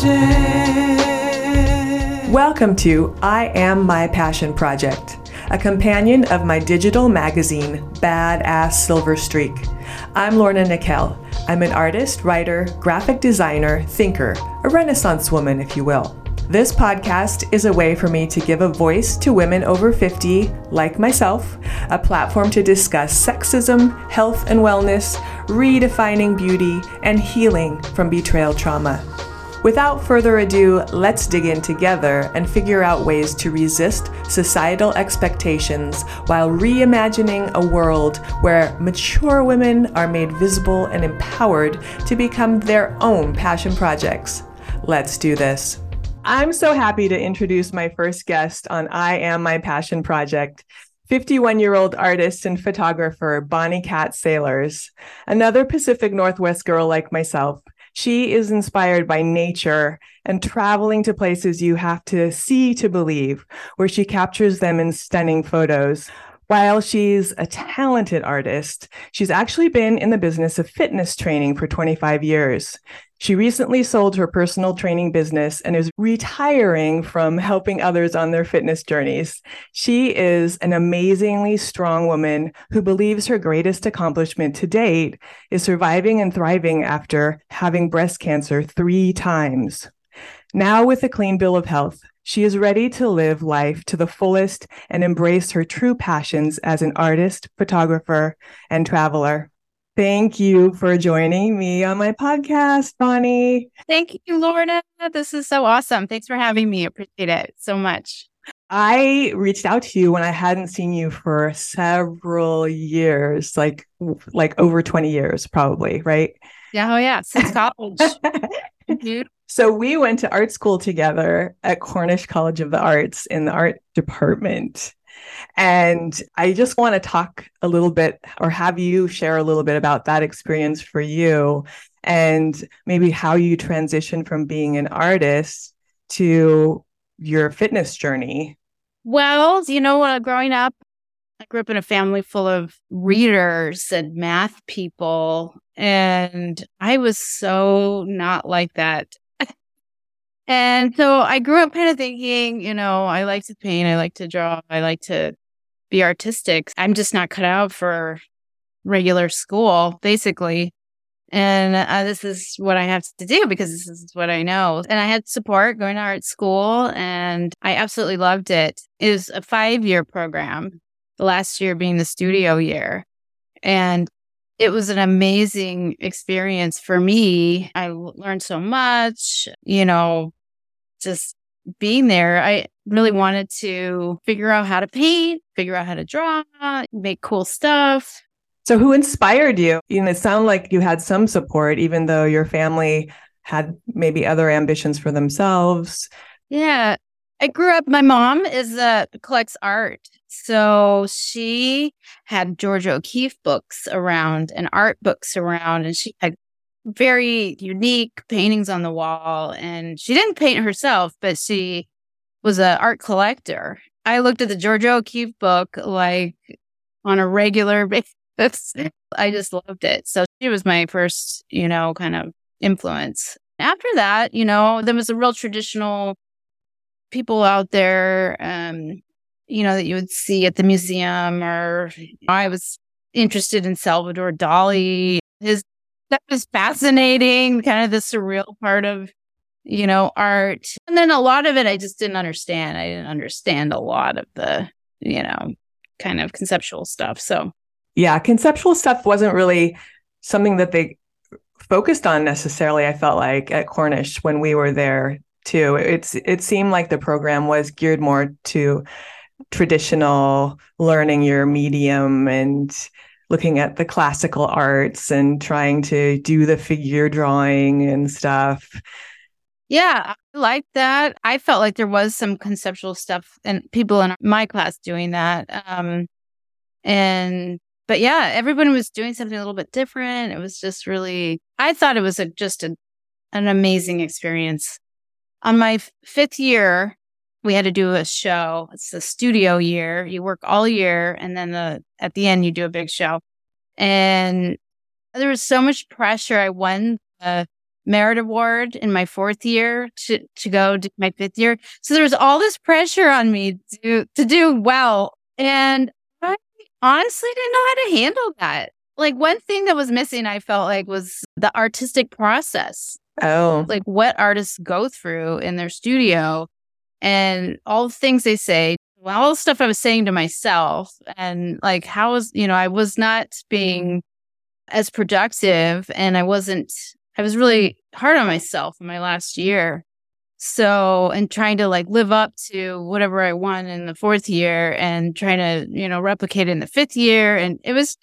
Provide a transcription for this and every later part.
Project. Welcome to I Am My Passion Project, a companion of my digital magazine, Badass Silver Streak. I'm Lorna Nakell. I'm an artist, writer, graphic designer, thinker, a Renaissance woman, if you will. This podcast is a way for me to give a voice to women over 50, like myself, a platform to discuss sexism, health and wellness, redefining beauty, and healing from betrayal trauma. Without further ado, let's dig in together and figure out ways to resist societal expectations while reimagining a world where mature women are made visible and empowered to become their own passion projects. Let's do this. I'm so happy to introduce my first guest on I Am My Passion Project. 51 year old artist and photographer Bonnie Katz Sailors, another Pacific Northwest girl like myself. She is inspired by nature and traveling to places you have to see to believe, where she captures them in stunning photos. While she's a talented artist, she's actually been in the business of fitness training for 25 years. She recently sold her personal training business and is retiring from helping others on their fitness journeys. She is an amazingly strong woman who believes her greatest accomplishment to date is surviving and thriving after having breast cancer three times. Now, with a clean bill of health, she is ready to live life to the fullest and embrace her true passions as an artist, photographer, and traveler. Thank you for joining me on my podcast, Bonnie. Thank you, Lorna. This is so awesome. Thanks for having me. Appreciate it so much. I reached out to you when I hadn't seen you for several years, like like over 20 years probably, right? Yeah, oh yeah, since college. So we went to art school together at Cornish College of the Arts in the art department. And I just want to talk a little bit or have you share a little bit about that experience for you and maybe how you transitioned from being an artist to your fitness journey. Well, you know, uh, growing up, I grew up in a family full of readers and math people. And I was so not like that and so I grew up kind of thinking, you know, I like to paint, I like to draw, I like to be artistic. I'm just not cut out for regular school, basically. And uh, this is what I have to do because this is what I know. And I had support going to art school and I absolutely loved it. It was a five year program, the last year being the studio year. And it was an amazing experience for me. I learned so much, you know, just being there, I really wanted to figure out how to paint, figure out how to draw, make cool stuff. So, who inspired you? You know, it sounded like you had some support, even though your family had maybe other ambitions for themselves. Yeah. I grew up, my mom is uh, collects art. So she had Georgia O'Keeffe books around and art books around, and she had very unique paintings on the wall. And she didn't paint herself, but she was an art collector. I looked at the Georgia O'Keeffe book like on a regular basis. I just loved it. So she was my first, you know, kind of influence. After that, you know, there was a real traditional people out there, um, you know, that you would see at the museum, or I was interested in Salvador Dali. His that was fascinating, kind of the surreal part of, you know, art. And then a lot of it I just didn't understand. I didn't understand a lot of the, you know, kind of conceptual stuff. So, yeah, conceptual stuff wasn't really something that they focused on necessarily, I felt like at Cornish when we were there too. It's it seemed like the program was geared more to traditional learning your medium and looking at the classical arts and trying to do the figure drawing and stuff. Yeah, I like that. I felt like there was some conceptual stuff and people in my class doing that. Um, and but yeah, everyone was doing something a little bit different. It was just really, I thought it was a, just a, an amazing experience. On my f- fifth year, we had to do a show. It's the studio year. You work all year and then the at the end you do a big show. And there was so much pressure. I won the merit award in my fourth year to, to go to my fifth year. So there was all this pressure on me to, to do well. And I honestly didn't know how to handle that. Like one thing that was missing, I felt like was the artistic process. Oh. Like what artists go through in their studio and all the things they say, well, all the stuff I was saying to myself and like how was, you know, I was not being as productive and I wasn't, I was really hard on myself in my last year. So, and trying to like live up to whatever I won in the fourth year and trying to, you know, replicate in the fifth year. And it was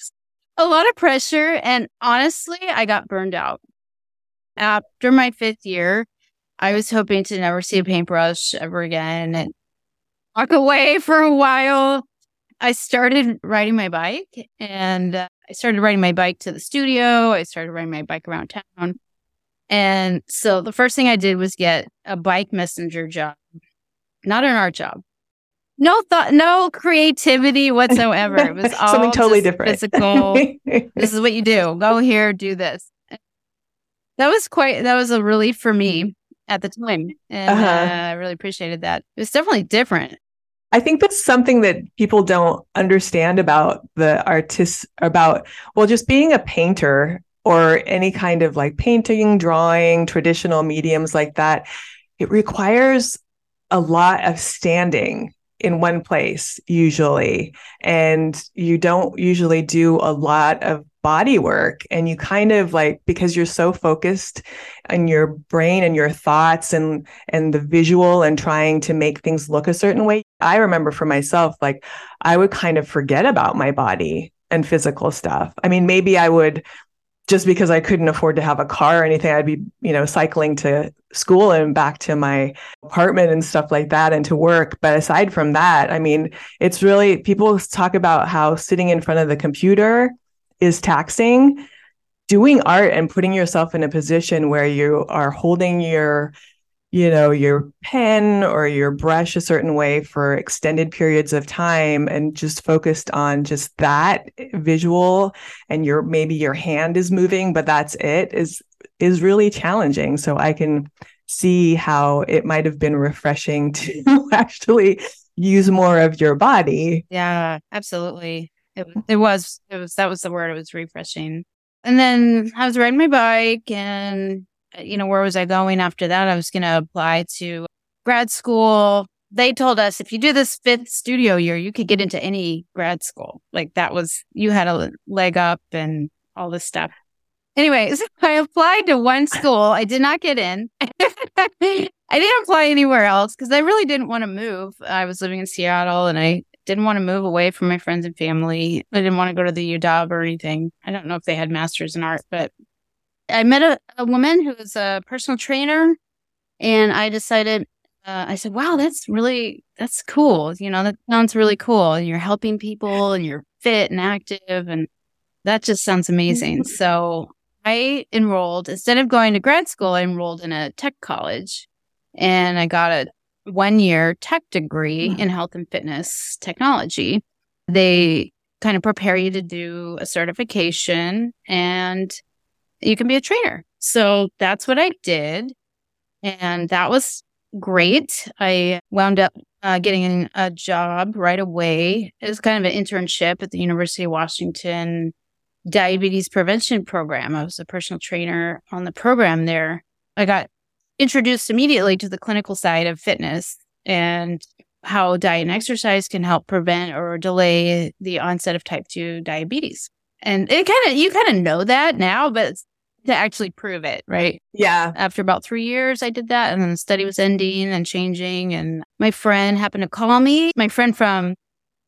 a lot of pressure. And honestly, I got burned out. After my fifth year, I was hoping to never see a paintbrush ever again and walk away for a while. I started riding my bike and uh, I started riding my bike to the studio. I started riding my bike around town. And so the first thing I did was get a bike messenger job, not an art job. No thought, no creativity whatsoever. It was all something totally different. Physical. this is what you do. Go here, do this. That was quite. That was a relief for me at the time, and uh-huh. uh, I really appreciated that. It was definitely different. I think that's something that people don't understand about the artists about well just being a painter or any kind of like painting, drawing, traditional mediums like that. It requires a lot of standing in one place usually and you don't usually do a lot of body work and you kind of like because you're so focused on your brain and your thoughts and and the visual and trying to make things look a certain way i remember for myself like i would kind of forget about my body and physical stuff i mean maybe i would just because I couldn't afford to have a car or anything, I'd be, you know, cycling to school and back to my apartment and stuff like that and to work. But aside from that, I mean, it's really people talk about how sitting in front of the computer is taxing. Doing art and putting yourself in a position where you are holding your you know your pen or your brush a certain way for extended periods of time and just focused on just that visual and your maybe your hand is moving but that's it is is really challenging so i can see how it might have been refreshing to actually use more of your body yeah absolutely it, it was it was that was the word it was refreshing and then i was riding my bike and uh, you know, where was I going after that? I was going to apply to grad school. They told us if you do this fifth studio year, you could get into any grad school. Like that was, you had a leg up and all this stuff. Anyways, I applied to one school. I did not get in. I didn't apply anywhere else because I really didn't want to move. I was living in Seattle and I didn't want to move away from my friends and family. I didn't want to go to the UW or anything. I don't know if they had masters in art, but I met a, a woman who was a personal trainer, and I decided, uh, I said, wow, that's really, that's cool. You know, that sounds really cool. And you're helping people and you're fit and active, and that just sounds amazing. So I enrolled, instead of going to grad school, I enrolled in a tech college and I got a one year tech degree in health and fitness technology. They kind of prepare you to do a certification and you can be a trainer. So that's what I did. And that was great. I wound up uh, getting a job right away. It was kind of an internship at the University of Washington diabetes prevention program. I was a personal trainer on the program there. I got introduced immediately to the clinical side of fitness and how diet and exercise can help prevent or delay the onset of type 2 diabetes. And it kind of, you kind of know that now, but to actually prove it, right? Yeah. After about three years, I did that. And then the study was ending and changing. And my friend happened to call me, my friend from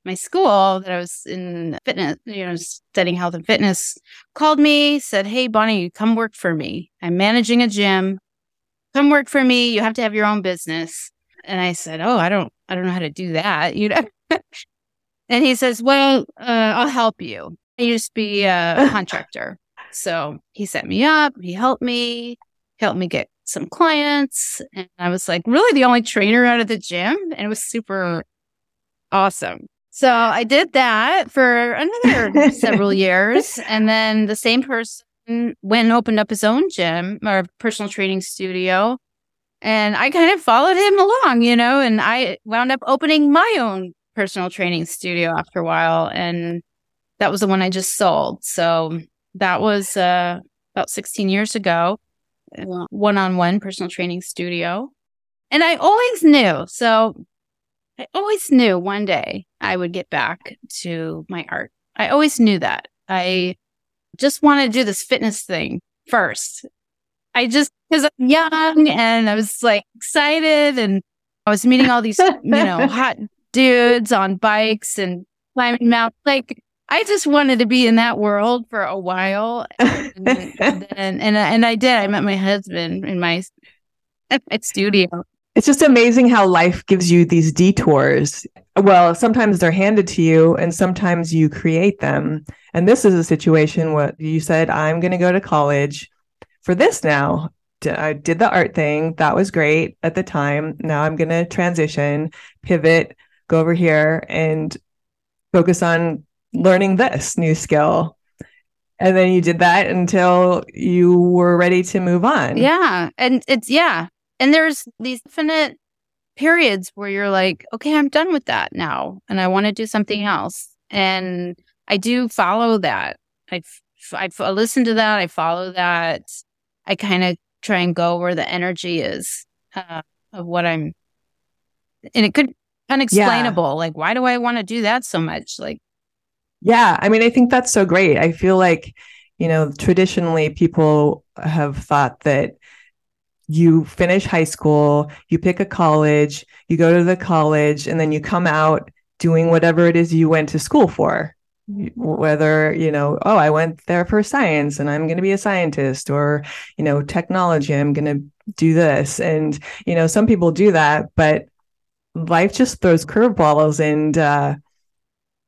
my school that I was in fitness, you know, studying health and fitness, called me, said, Hey, Bonnie, come work for me. I'm managing a gym. Come work for me. You have to have your own business. And I said, Oh, I don't, I don't know how to do that. You know? and he says, Well, uh, I'll help you. You just be a contractor. So he set me up, he helped me, helped me get some clients. And I was like really the only trainer out of the gym. And it was super awesome. So I did that for another several years. And then the same person went and opened up his own gym or personal training studio. And I kind of followed him along, you know, and I wound up opening my own personal training studio after a while. And that was the one I just sold. So that was uh, about 16 years ago, one on one personal training studio. And I always knew. So I always knew one day I would get back to my art. I always knew that. I just wanted to do this fitness thing first. I just, because I'm young and I was like excited and I was meeting all these, you know, hot dudes on bikes and climbing mountains. Like, I just wanted to be in that world for a while. And, and, and, and, and I did. I met my husband in my, my studio. It's just amazing how life gives you these detours. Well, sometimes they're handed to you and sometimes you create them. And this is a situation where you said, I'm going to go to college for this now. I did the art thing. That was great at the time. Now I'm going to transition, pivot, go over here and focus on learning this new skill. And then you did that until you were ready to move on. Yeah. And it's, yeah. And there's these infinite periods where you're like, okay, I'm done with that now. And I want to do something else. And I do follow that. I, I, I listen to that. I follow that. I kind of try and go where the energy is uh, of what I'm. And it could unexplainable. Yeah. Like, why do I want to do that so much? Like, yeah, I mean, I think that's so great. I feel like, you know, traditionally people have thought that you finish high school, you pick a college, you go to the college, and then you come out doing whatever it is you went to school for. Whether, you know, oh, I went there for science and I'm going to be a scientist, or, you know, technology, I'm going to do this. And, you know, some people do that, but life just throws curveballs and, uh,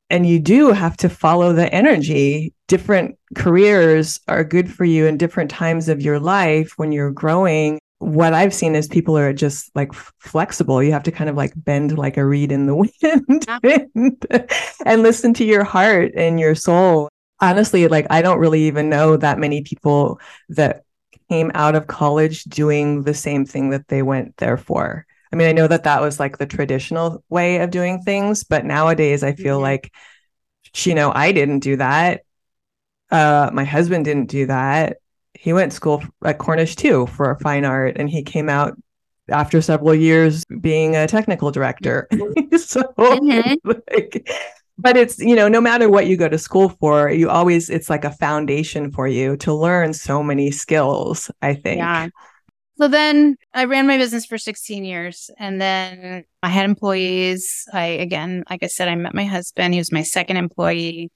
and you do have to follow the energy. Different careers are good for you in different times of your life when you're growing. What I've seen is people are just like flexible. You have to kind of like bend like a reed in the wind and, and listen to your heart and your soul. Honestly, like I don't really even know that many people that came out of college doing the same thing that they went there for. I mean, I know that that was like the traditional way of doing things, but nowadays I feel mm-hmm. like, you know, I didn't do that. Uh, my husband didn't do that. He went to school at Cornish too for fine art, and he came out after several years being a technical director. so, mm-hmm. like, but it's you know, no matter what you go to school for, you always it's like a foundation for you to learn so many skills. I think. Yeah. So then I ran my business for 16 years and then I had employees. I, again, like I said, I met my husband. He was my second employee.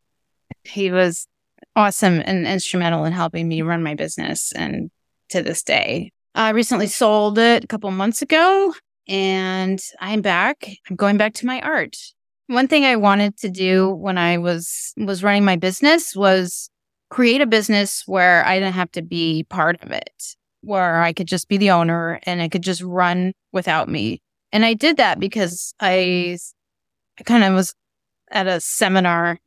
He was awesome and instrumental in helping me run my business. And to this day, I recently sold it a couple months ago and I'm back. I'm going back to my art. One thing I wanted to do when I was, was running my business was create a business where I didn't have to be part of it where I could just be the owner and it could just run without me. And I did that because I, I kind of was at a seminar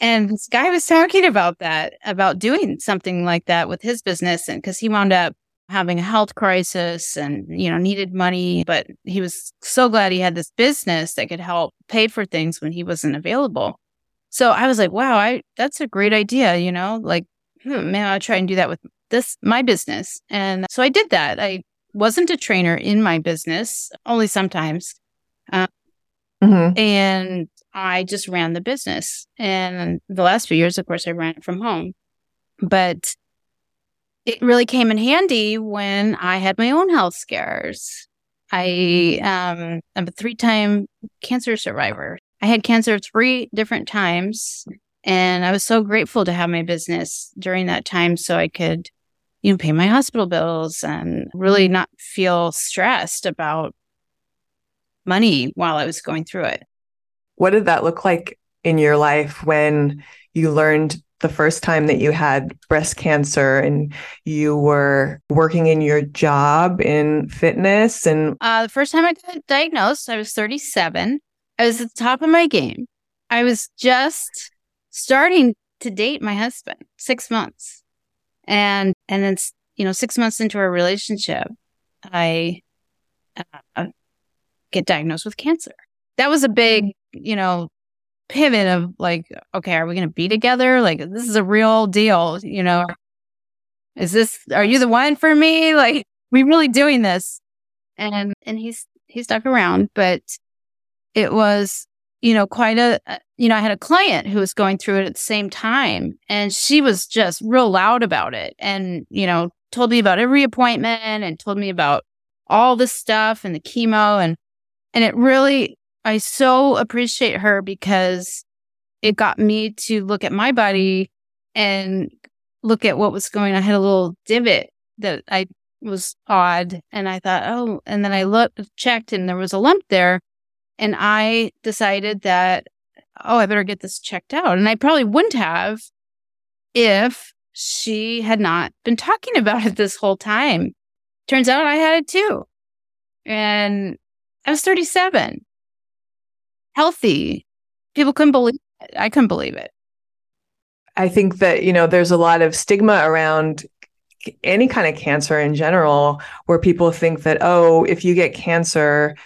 and this guy was talking about that, about doing something like that with his business. And because he wound up having a health crisis and, you know, needed money, but he was so glad he had this business that could help pay for things when he wasn't available. So I was like, wow, I, that's a great idea. You know, like, hmm, man, I'll try and do that with this my business. And so I did that. I wasn't a trainer in my business, only sometimes. Uh, mm-hmm. And I just ran the business. And the last few years, of course, I ran it from home. But it really came in handy when I had my own health scares. I um, I'm a three time cancer survivor. I had cancer three different times. And I was so grateful to have my business during that time so I could you know, pay my hospital bills and really not feel stressed about money while I was going through it. What did that look like in your life when you learned the first time that you had breast cancer and you were working in your job in fitness? And uh, the first time i got diagnosed i was 37 i was at the top of my game. I was just starting to date my husband six months. And, and then, you know, six months into our relationship, I uh, get diagnosed with cancer. That was a big, mm. you know, pivot of like, okay, are we going to be together? Like, this is a real deal, you know? Is this, are you the one for me? Like, we really doing this? And, and he's, he stuck around, but it was, you know, quite a, uh, you know, I had a client who was going through it at the same time and she was just real loud about it and, you know, told me about every appointment and told me about all the stuff and the chemo and, and it really, I so appreciate her because it got me to look at my body and look at what was going on. I had a little divot that I was odd. And I thought, oh, and then I looked, checked, and there was a lump there. And I decided that, oh, I better get this checked out. And I probably wouldn't have if she had not been talking about it this whole time. Turns out I had it too. And I was 37, healthy. People couldn't believe it. I couldn't believe it. I think that, you know, there's a lot of stigma around any kind of cancer in general where people think that, oh, if you get cancer,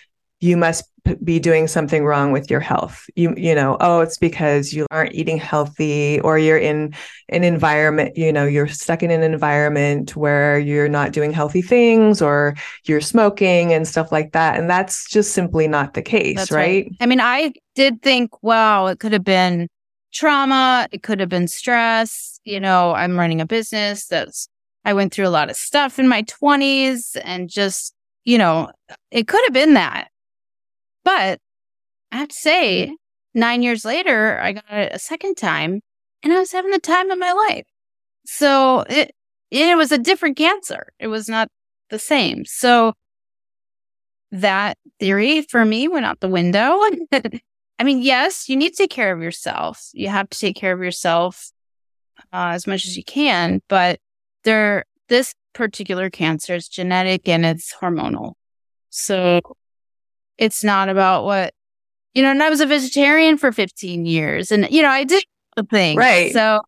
you must be doing something wrong with your health. You you know, oh, it's because you aren't eating healthy or you're in an environment, you know, you're stuck in an environment where you're not doing healthy things or you're smoking and stuff like that. And that's just simply not the case, right? right? I mean, I did think, wow, it could have been trauma, it could have been stress. You know, I'm running a business that's I went through a lot of stuff in my 20s and just, you know, it could have been that. But I have to say, nine years later, I got it a second time and I was having the time of my life. So it, it was a different cancer. It was not the same. So that theory for me went out the window. I mean, yes, you need to take care of yourself. You have to take care of yourself uh, as much as you can, but there, this particular cancer is genetic and it's hormonal. So it's not about what, you know, and I was a vegetarian for 15 years and, you know, I did the thing. Right. So,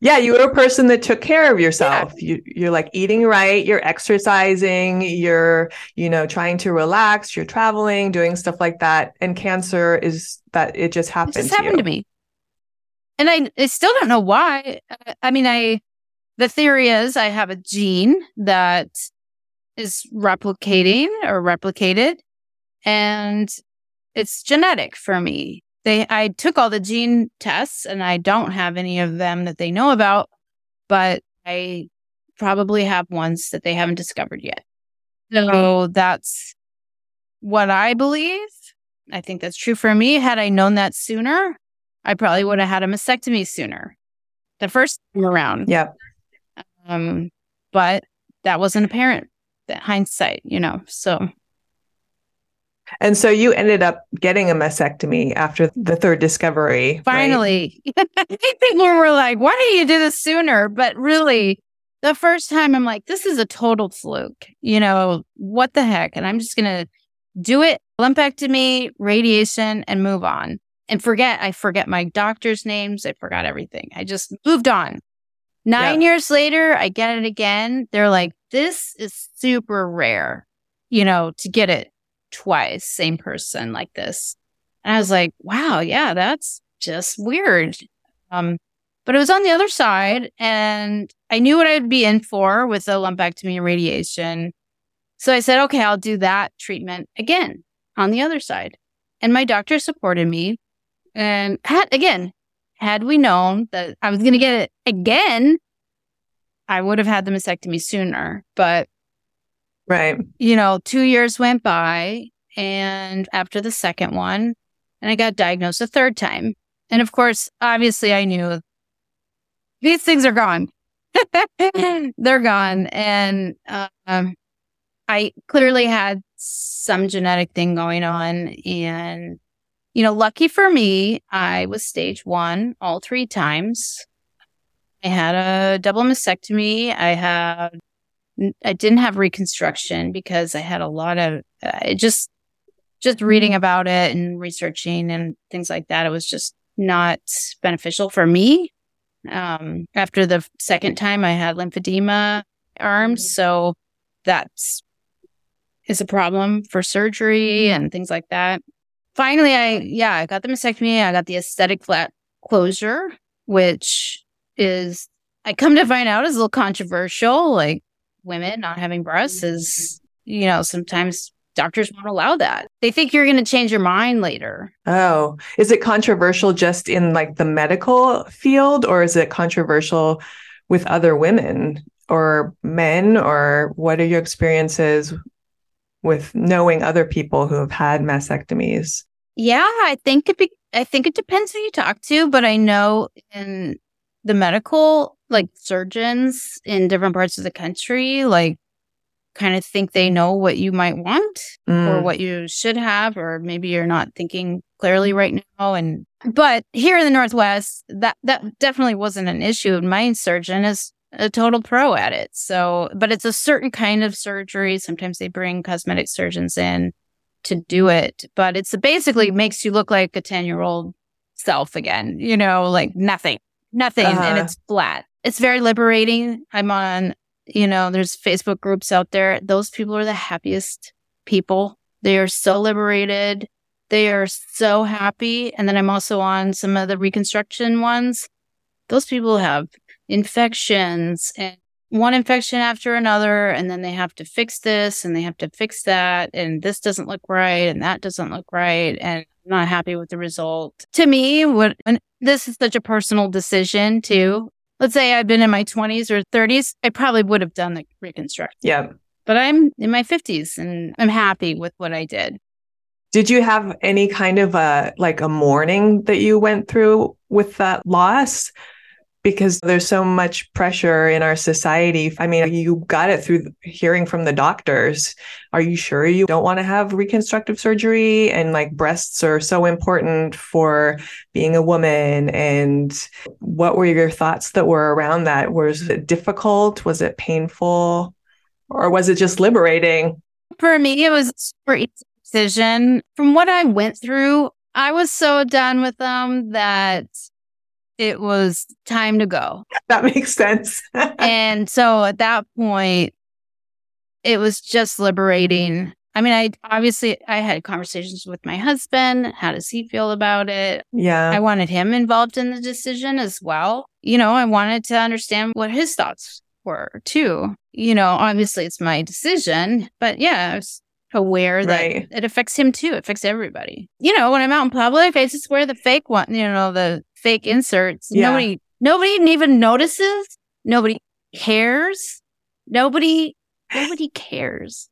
yeah, you were a person that took care of yourself. Yeah. You, you're like eating right, you're exercising, you're, you know, trying to relax, you're traveling, doing stuff like that. And cancer is that it just happened. It just happened to, to me. And I, I still don't know why. I mean, I, the theory is I have a gene that is replicating or replicated and it's genetic for me. They I took all the gene tests and I don't have any of them that they know about, but I probably have ones that they haven't discovered yet. So that's what I believe. I think that's true for me. Had I known that sooner, I probably would have had a mastectomy sooner. The first time around. Yep. Um, but that wasn't apparent. That hindsight, you know. So and so you ended up getting a mastectomy after the third discovery. Finally. Right? People were like, why didn't you do this sooner? But really, the first time I'm like, this is a total fluke. You know, what the heck? And I'm just going to do it, lumpectomy, radiation, and move on. And forget, I forget my doctor's names. I forgot everything. I just moved on. Nine yep. years later, I get it again. They're like, this is super rare, you know, to get it twice, same person like this. And I was like, wow, yeah, that's just weird. Um, but it was on the other side and I knew what I'd be in for with the lumpectomy and radiation. So I said, okay, I'll do that treatment again on the other side. And my doctor supported me. And had, again, had we known that I was going to get it again, I would have had the mastectomy sooner. But, right. You know, two years went by and after the second one, and I got diagnosed a third time. And of course, obviously, I knew these things are gone. They're gone. And um, I clearly had some genetic thing going on. And you know, lucky for me, I was stage one all three times. I had a double mastectomy. I had, I didn't have reconstruction because I had a lot of, uh, just, just reading about it and researching and things like that. It was just not beneficial for me. Um, after the second time, I had lymphedema arms, mm-hmm. so that's is a problem for surgery mm-hmm. and things like that. Finally, I yeah, I got the mastectomy. I got the aesthetic flap closure, which is I come to find out is a little controversial. Like women not having breasts mm-hmm. is, you know, sometimes doctors won't allow that. They think you're going to change your mind later. Oh, is it controversial just in like the medical field or is it controversial with other women or men or what are your experiences with knowing other people who have had mastectomies? Yeah, I think it be, I think it depends who you talk to, but I know in the medical like surgeons in different parts of the country like kind of think they know what you might want mm. or what you should have or maybe you're not thinking clearly right now and but here in the northwest that that definitely wasn't an issue my surgeon is a total pro at it so but it's a certain kind of surgery sometimes they bring cosmetic surgeons in to do it but it's basically makes you look like a 10 year old self again you know like nothing nothing uh-huh. and it's flat it's very liberating i'm on you know, there's Facebook groups out there. Those people are the happiest people. They are so liberated. They are so happy. And then I'm also on some of the reconstruction ones. Those people have infections and one infection after another. And then they have to fix this and they have to fix that. And this doesn't look right. And that doesn't look right. And I'm not happy with the result. To me, what, this is such a personal decision too let's say I've been in my 20s or 30s, I probably would have done the reconstruction. Yeah. But I'm in my 50s and I'm happy with what I did. Did you have any kind of a like a mourning that you went through with that loss? Because there's so much pressure in our society. I mean, you got it through hearing from the doctors. Are you sure you don't want to have reconstructive surgery? And like breasts are so important for being a woman. And what were your thoughts that were around that? Was it difficult? Was it painful? Or was it just liberating? For me, it was super easy decision. From what I went through, I was so done with them that it was time to go. That makes sense. and so at that point, it was just liberating. I mean, I obviously I had conversations with my husband. How does he feel about it? Yeah. I wanted him involved in the decision as well. You know, I wanted to understand what his thoughts were too. You know, obviously it's my decision, but yeah, I was aware that right. it affects him too. It affects everybody. You know, when I'm out in public, I just wear the fake one, you know, the fake inserts. Yeah. Nobody, nobody even notices. Nobody cares. Nobody, nobody cares.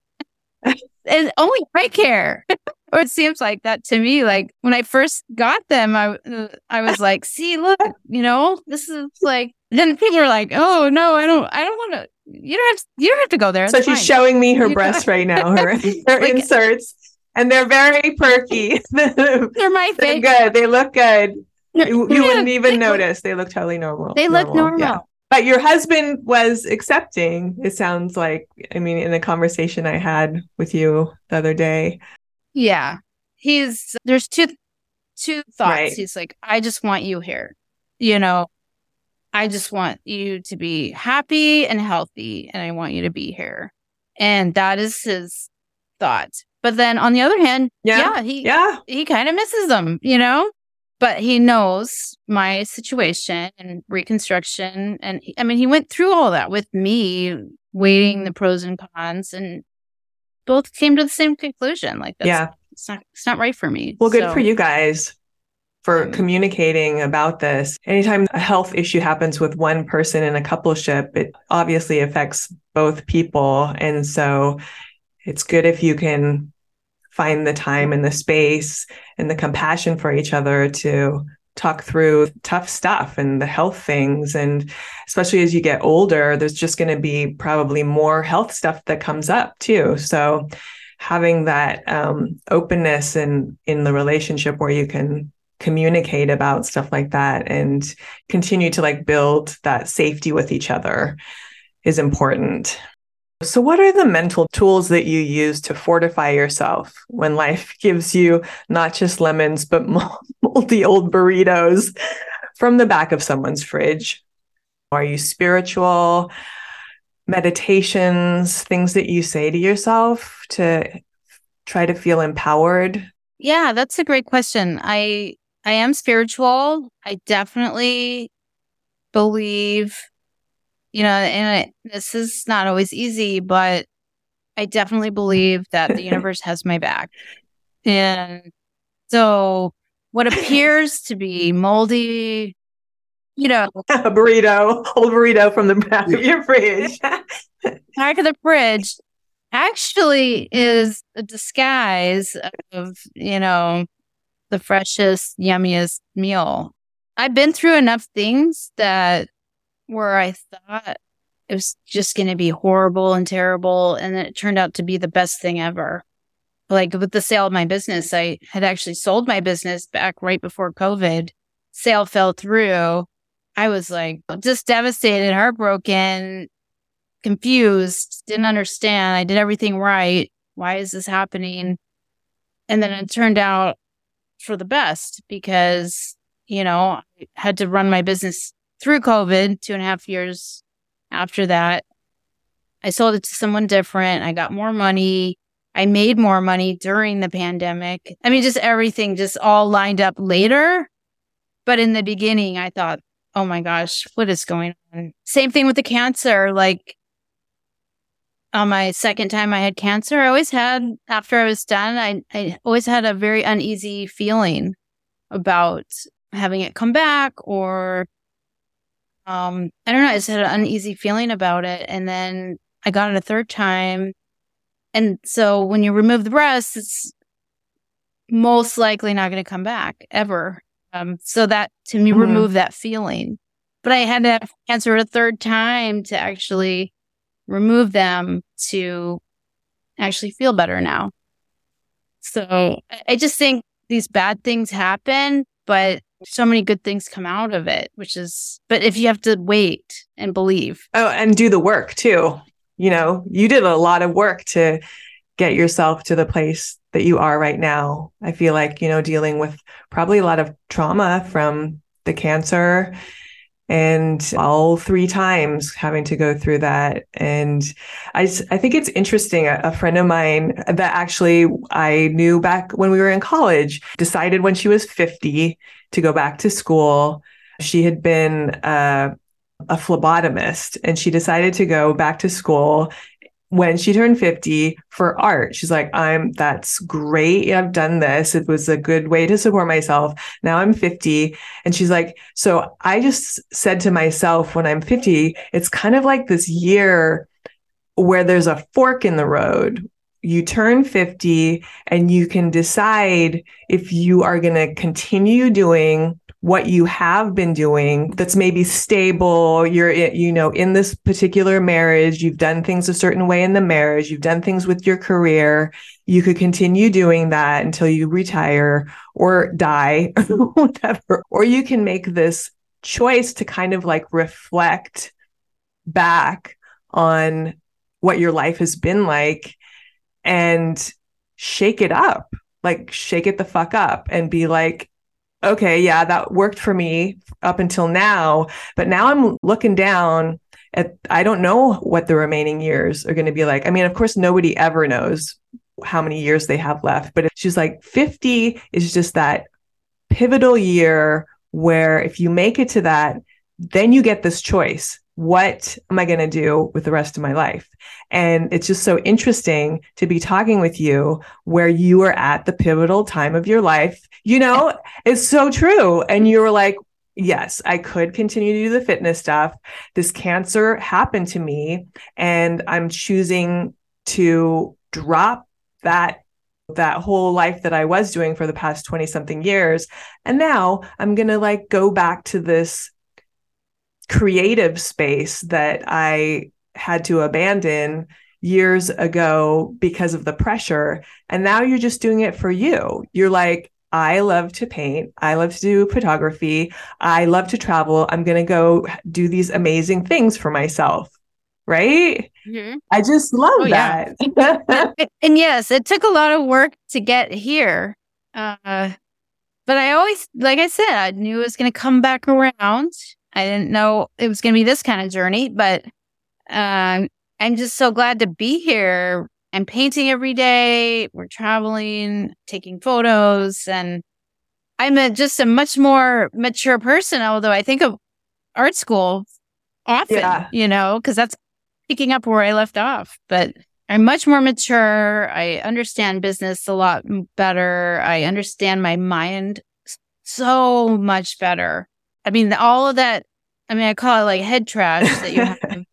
and only I care. or it seems like that to me. Like when I first got them, I uh, I was like, see, look, you know, this is like. Then people are like, oh no, I don't, I don't want to. You don't have, to, you don't have to go there. So she's fine. showing me her you breasts right now, her, her like, inserts, and they're very perky. they're my favorite. They're good. They look good. You, you wouldn't even notice. They look totally normal. They look normal. normal. Yeah. But your husband was accepting, it sounds like. I mean, in the conversation I had with you the other day. Yeah. He's there's two two thoughts. Right. He's like, I just want you here. You know, I just want you to be happy and healthy, and I want you to be here. And that is his thought. But then on the other hand, yeah, yeah he yeah. he kind of misses them, you know? But he knows my situation and reconstruction. And I mean, he went through all that with me, weighing the pros and cons, and both came to the same conclusion. Like, that's, yeah, it's not, it's not right for me. Well, good so. for you guys for mm. communicating about this. Anytime a health issue happens with one person in a coupleship, it obviously affects both people. And so it's good if you can find the time and the space and the compassion for each other to talk through tough stuff and the health things. And especially as you get older there's just going to be probably more health stuff that comes up too. So having that um, openness in in the relationship where you can communicate about stuff like that and continue to like build that safety with each other is important so, what are the mental tools that you use to fortify yourself when life gives you not just lemons, but moldy old burritos from the back of someone's fridge. Are you spiritual? Meditations, things that you say to yourself to try to feel empowered? Yeah, that's a great question. I I am spiritual. I definitely believe, you know, and it, this is not always easy, but I definitely believe that the universe has my back. And so what appears to be moldy, you know, a burrito, whole burrito from the back of your fridge. back of the fridge actually is a disguise of, you know, the freshest, yummiest meal. I've been through enough things that where I thought it was just going to be horrible and terrible. And it turned out to be the best thing ever. Like with the sale of my business, I had actually sold my business back right before COVID. Sale fell through. I was like just devastated, heartbroken, confused, didn't understand. I did everything right. Why is this happening? And then it turned out for the best because, you know, I had to run my business through COVID two and a half years after that. I sold it to someone different. I got more money. I made more money during the pandemic. I mean, just everything just all lined up later. But in the beginning, I thought, oh my gosh, what is going on? Same thing with the cancer. Like on my second time I had cancer, I always had, after I was done, I, I always had a very uneasy feeling about having it come back or, um, I don't know, I just had an uneasy feeling about it. And then I got it a third time. And so when you remove the breast, it's most likely not going to come back ever. Um, so that to me, mm-hmm. remove that feeling. But I had to have cancer a third time to actually remove them to actually feel better now. So I just think these bad things happen, but so many good things come out of it, which is, but if you have to wait and believe. Oh, and do the work too. You know, you did a lot of work to get yourself to the place that you are right now. I feel like, you know, dealing with probably a lot of trauma from the cancer and all three times having to go through that. And I, I think it's interesting. A, a, friend of mine that actually I knew back when we were in college decided when she was 50 to go back to school. She had been uh, a phlebotomist and she decided to go back to school when she turned 50 for art. She's like, I'm that's great. I've done this. It was a good way to support myself. Now I'm 50. And she's like, so I just said to myself when I'm 50, it's kind of like this year where there's a fork in the road. You turn 50 and you can decide if you are going to continue doing what you have been doing that's maybe stable you're you know in this particular marriage you've done things a certain way in the marriage you've done things with your career you could continue doing that until you retire or die whatever. Or you can make this choice to kind of like reflect back on what your life has been like and shake it up like shake it the fuck up and be like okay, yeah, that worked for me up until now. But now I'm looking down at, I don't know what the remaining years are going to be like. I mean, of course, nobody ever knows how many years they have left, but she's like 50 is just that pivotal year where if you make it to that, then you get this choice. What am I going to do with the rest of my life? And it's just so interesting to be talking with you where you are at the pivotal time of your life. You know, it's so true. And you were like, yes, I could continue to do the fitness stuff. This cancer happened to me, and I'm choosing to drop that that whole life that I was doing for the past 20 something years. And now I'm going to like go back to this creative space that I had to abandon years ago because of the pressure. And now you're just doing it for you. You're like, I love to paint. I love to do photography. I love to travel. I'm going to go do these amazing things for myself. Right? Mm-hmm. I just love oh, that. Yeah. and yes, it took a lot of work to get here. Uh, but I always, like I said, I knew it was going to come back around. I didn't know it was going to be this kind of journey, but um, I'm just so glad to be here. I'm painting every day. We're traveling, taking photos, and I'm a, just a much more mature person. Although I think of art school often, yeah. you know, because that's picking up where I left off. But I'm much more mature. I understand business a lot better. I understand my mind so much better. I mean, all of that, I mean, I call it like head trash that you have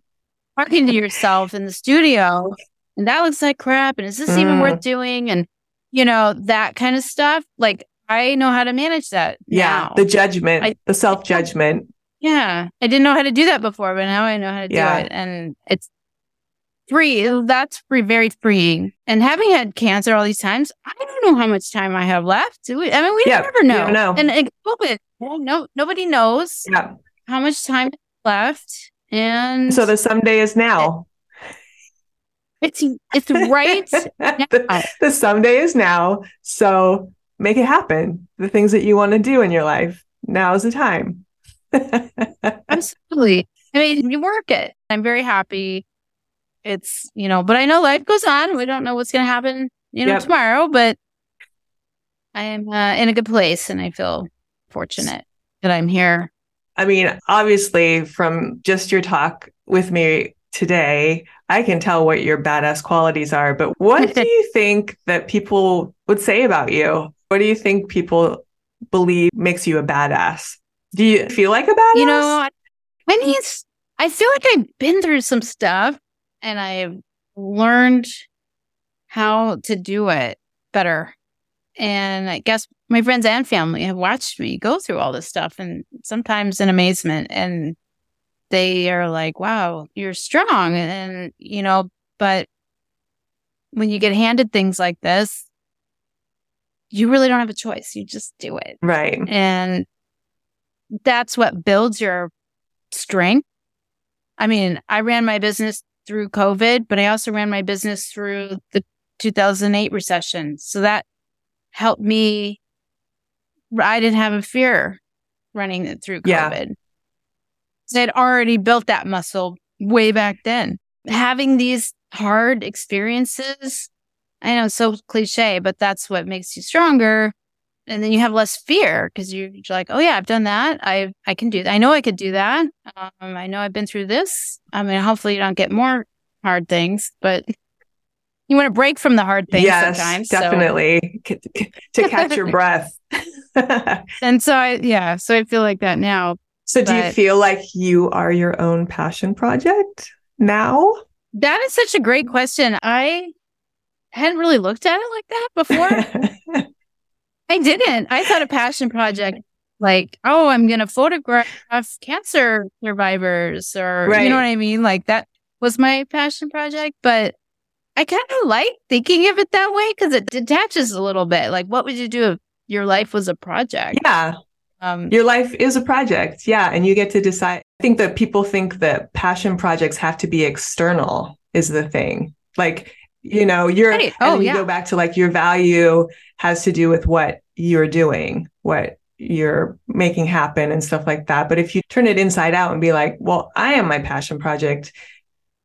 talking to yourself in the studio. And that looks like crap. And is this mm. even worth doing? And, you know, that kind of stuff. Like, I know how to manage that. Yeah. Now. The judgment, I, the self judgment. Yeah. I didn't know how to do that before, but now I know how to yeah. do it. And it's free. That's free, very freeing. And having had cancer all these times, I don't know how much time I have left. I mean, we yeah, never know. know. And, and COVID, no, nobody knows yeah. how much time left. And so the someday is now. It's it's right. the, the someday is now. So make it happen. The things that you want to do in your life. Now is the time. Absolutely. I mean, you work it. I'm very happy it's, you know, but I know life goes on. We don't know what's going to happen, you know, yep. tomorrow, but I am uh, in a good place and I feel fortunate that I'm here. I mean, obviously, from just your talk with me today, I can tell what your badass qualities are. But what do you think that people would say about you? What do you think people believe makes you a badass? Do you feel like a badass? You know, I mean, I feel like I've been through some stuff and I've learned how to do it better. And I guess my friends and family have watched me go through all this stuff and sometimes in amazement. And they are like, wow, you're strong. And, you know, but when you get handed things like this, you really don't have a choice. You just do it. Right. And that's what builds your strength. I mean, I ran my business through COVID, but I also ran my business through the 2008 recession. So that helped me. I didn't have a fear running it through COVID. Yeah. I had already built that muscle way back then. Having these hard experiences, I know it's so cliche, but that's what makes you stronger. And then you have less fear because you're like, oh yeah, I've done that. I I can do that. I know I could do that. Um, I know I've been through this. I mean, hopefully you don't get more hard things, but you want to break from the hard things yes, sometimes. Definitely so. to catch your breath. and so I yeah, so I feel like that now. So do you feel like you are your own passion project now? That is such a great question. I hadn't really looked at it like that before. I didn't. I thought a passion project like, oh, I'm going to photograph cancer survivors or, right. you know what I mean? Like that was my passion project. But I kind of like thinking of it that way because it detaches a little bit. Like, what would you do if your life was a project? Yeah. Um, your life is a project. Yeah. And you get to decide. I think that people think that passion projects have to be external, is the thing. Like, you know, you're, right. oh, and you yeah. go back to like your value has to do with what you're doing, what you're making happen and stuff like that. But if you turn it inside out and be like, well, I am my passion project,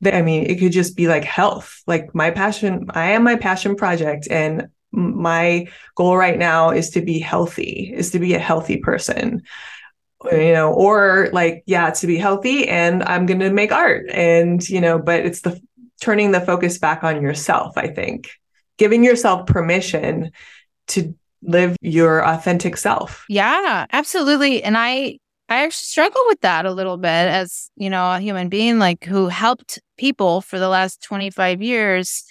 I mean, it could just be like health, like my passion, I am my passion project. And my goal right now is to be healthy, is to be a healthy person you know or like yeah to be healthy and i'm going to make art and you know but it's the turning the focus back on yourself i think giving yourself permission to live your authentic self. Yeah, absolutely. And I I actually struggle with that a little bit as, you know, a human being like who helped people for the last 25 years.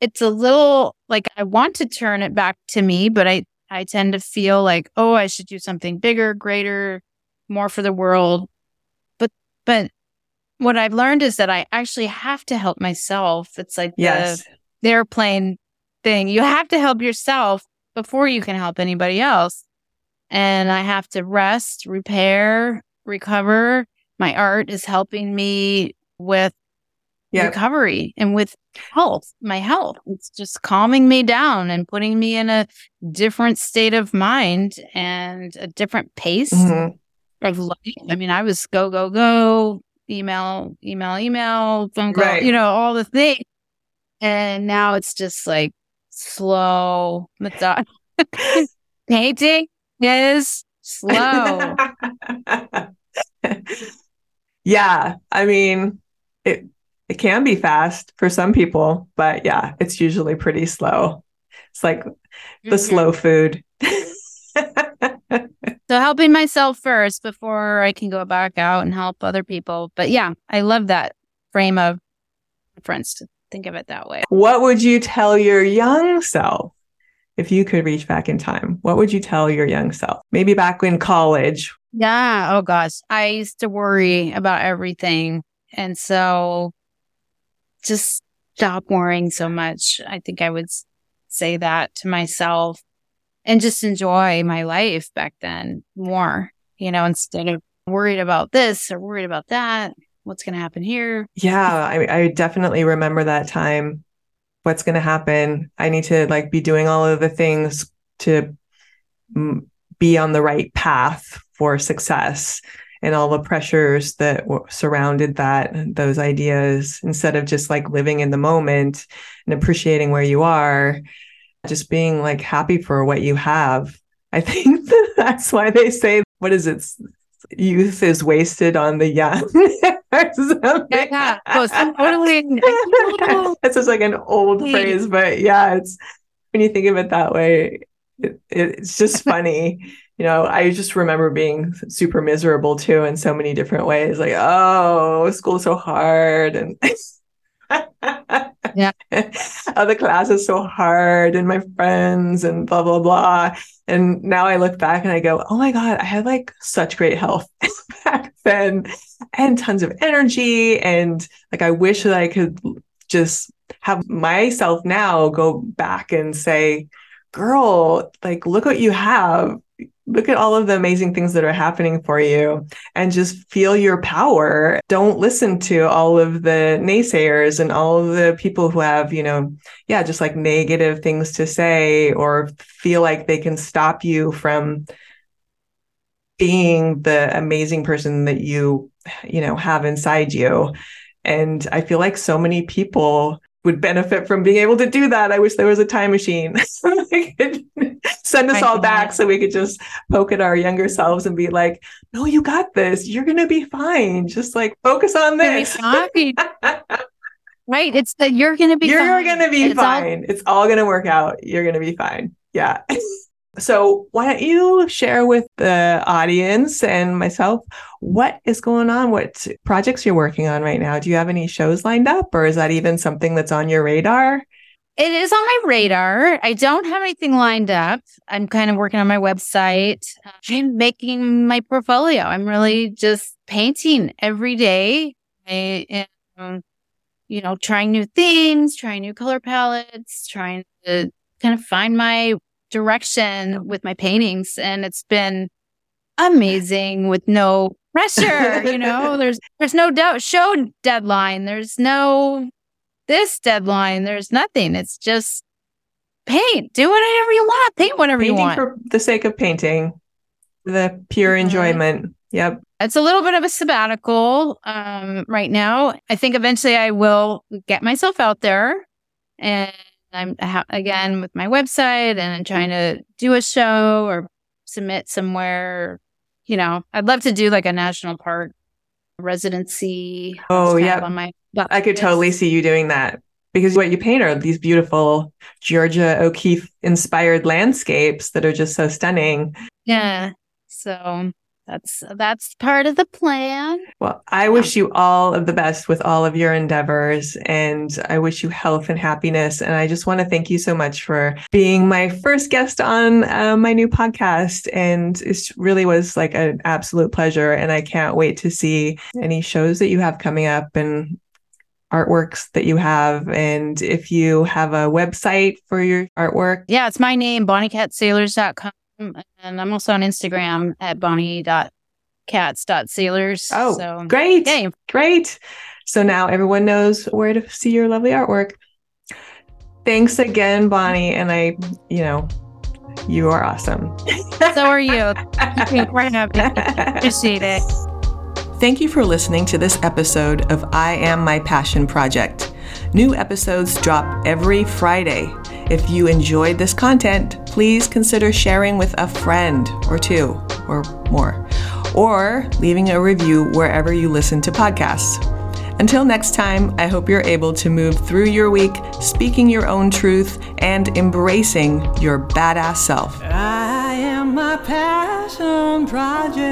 It's a little like I want to turn it back to me, but I I tend to feel like, oh, I should do something bigger, greater, more for the world. But but what I've learned is that I actually have to help myself. It's like yes. the, the airplane thing. You have to help yourself before you can help anybody else. And I have to rest, repair, recover. My art is helping me with Yep. recovery and with health, my health. It's just calming me down and putting me in a different state of mind and a different pace Mhm. of life. I mean, I was go, go, go, email, email, email, phone call, Right. you know, all the things. And now it's just like slow, method- painting is slow. yeah, I mean, it it can be fast for some people, but yeah, it's usually pretty slow. It's like the Mhm. slow food. So helping myself first before I can go back out and help other people. But yeah, I love that frame of reference to think of it that way. what would you tell your young self if you could reach back in time? What would you tell your young self? Maybe back in college. Yeah. Oh gosh. I used to worry about everything. And so just stop worrying so much. I think I would say that to myself and just enjoy my life back then more, you know, instead of worried about this or worried about that. What's going to happen here? Yeah, I, I definitely remember that time. What's going to happen? I need to like be doing all of the things to mm, be on the right path for success and all the pressures that w- surrounded that, those ideas, instead of just like living in the moment and appreciating where you are, just being like happy for what you have. I think that's why they say, what is it? Youth is wasted on the young. Yeah. So totally. It's just like an old Hey. phrase, but yeah, it's when you think of it that way, it, it's just funny. You know, I just remember being super miserable too in so many different ways. Like, oh, school's so hard, and Yeah. oh, the class is so hard, and my friends, and blah blah blah. And now I look back and I go, oh my god, I had like such great health back then, and tons of energy, and like I wish that I could just have myself now go back and say, girl, like, look what you have. Look at all of the amazing things that are happening for you and just feel your power. Don't listen to all of the naysayers and all of the people who have, you know, yeah, just like negative things to say or feel like they can stop you from being the amazing person that you, you know, have inside you. And I feel like so many people would benefit from being able to do that. I wish there was a time machine. Send us I all back so we could just poke at our younger selves and be like, no, you got this. You're going to be fine. Just like focus on this. Right. It's that you're going to be You're going to be It's all- fine. it's all going to work out. You're going to be fine. Yeah. so, why don't you share with the audience and myself what is going on? What projects you're working on right now? Do you have any shows lined up, or is that even something that's on your radar? It is on my radar. I don't have anything lined up. I'm kind of working on my website. I'm making my portfolio. I'm really just painting every day. I am, you know, trying new things, trying new color palettes, trying to kind of find my direction with my paintings. And it's been amazing with no pressure. you know, there's there's no doubt show deadline. There's no this deadline. There's nothing. It's just paint. Do whatever you want. Paint whatever you want. for the sake of painting, the pure Mhm. enjoyment. Yep. it's a little bit of a sabbatical um, right now. I think eventually I will get myself out there, and I'm ha- again with my website, and I'm trying to do a show or submit somewhere. You know, I'd love to do like a national park residency. Oh, yeah. on my I could totally see you doing that because what you paint are these beautiful Georgia O'Keeffe inspired landscapes that are just so stunning. Yeah. So that's that's part of the plan. Well, I wish you all of the best with all of your endeavors and I wish you health and happiness. And I just want to thank you so much for being my first guest on uh, my new podcast. And it really was like an absolute pleasure. And I can't wait to see any shows that you have coming up and artworks that you have. And if you have a website for your artwork, Yeah, it's my name, bonnieKatzSailors.com. Mm, and I'm also on Instagram at bonnie.katz.sailors. Oh, so great. yeah, Great. So now everyone knows where to see your lovely artwork. Thanks again, Bonnie. And I, you know, you are awesome. so are you. Appreciate it. Thank you for listening to this episode of I Am My Passion Project. New episodes drop every Friday. If you enjoyed this content, please consider sharing with a friend or two or more, or leaving a review wherever you listen to podcasts. Until next time, I hope you're able to move through your week speaking your own truth and embracing your badass self. I am my passion project.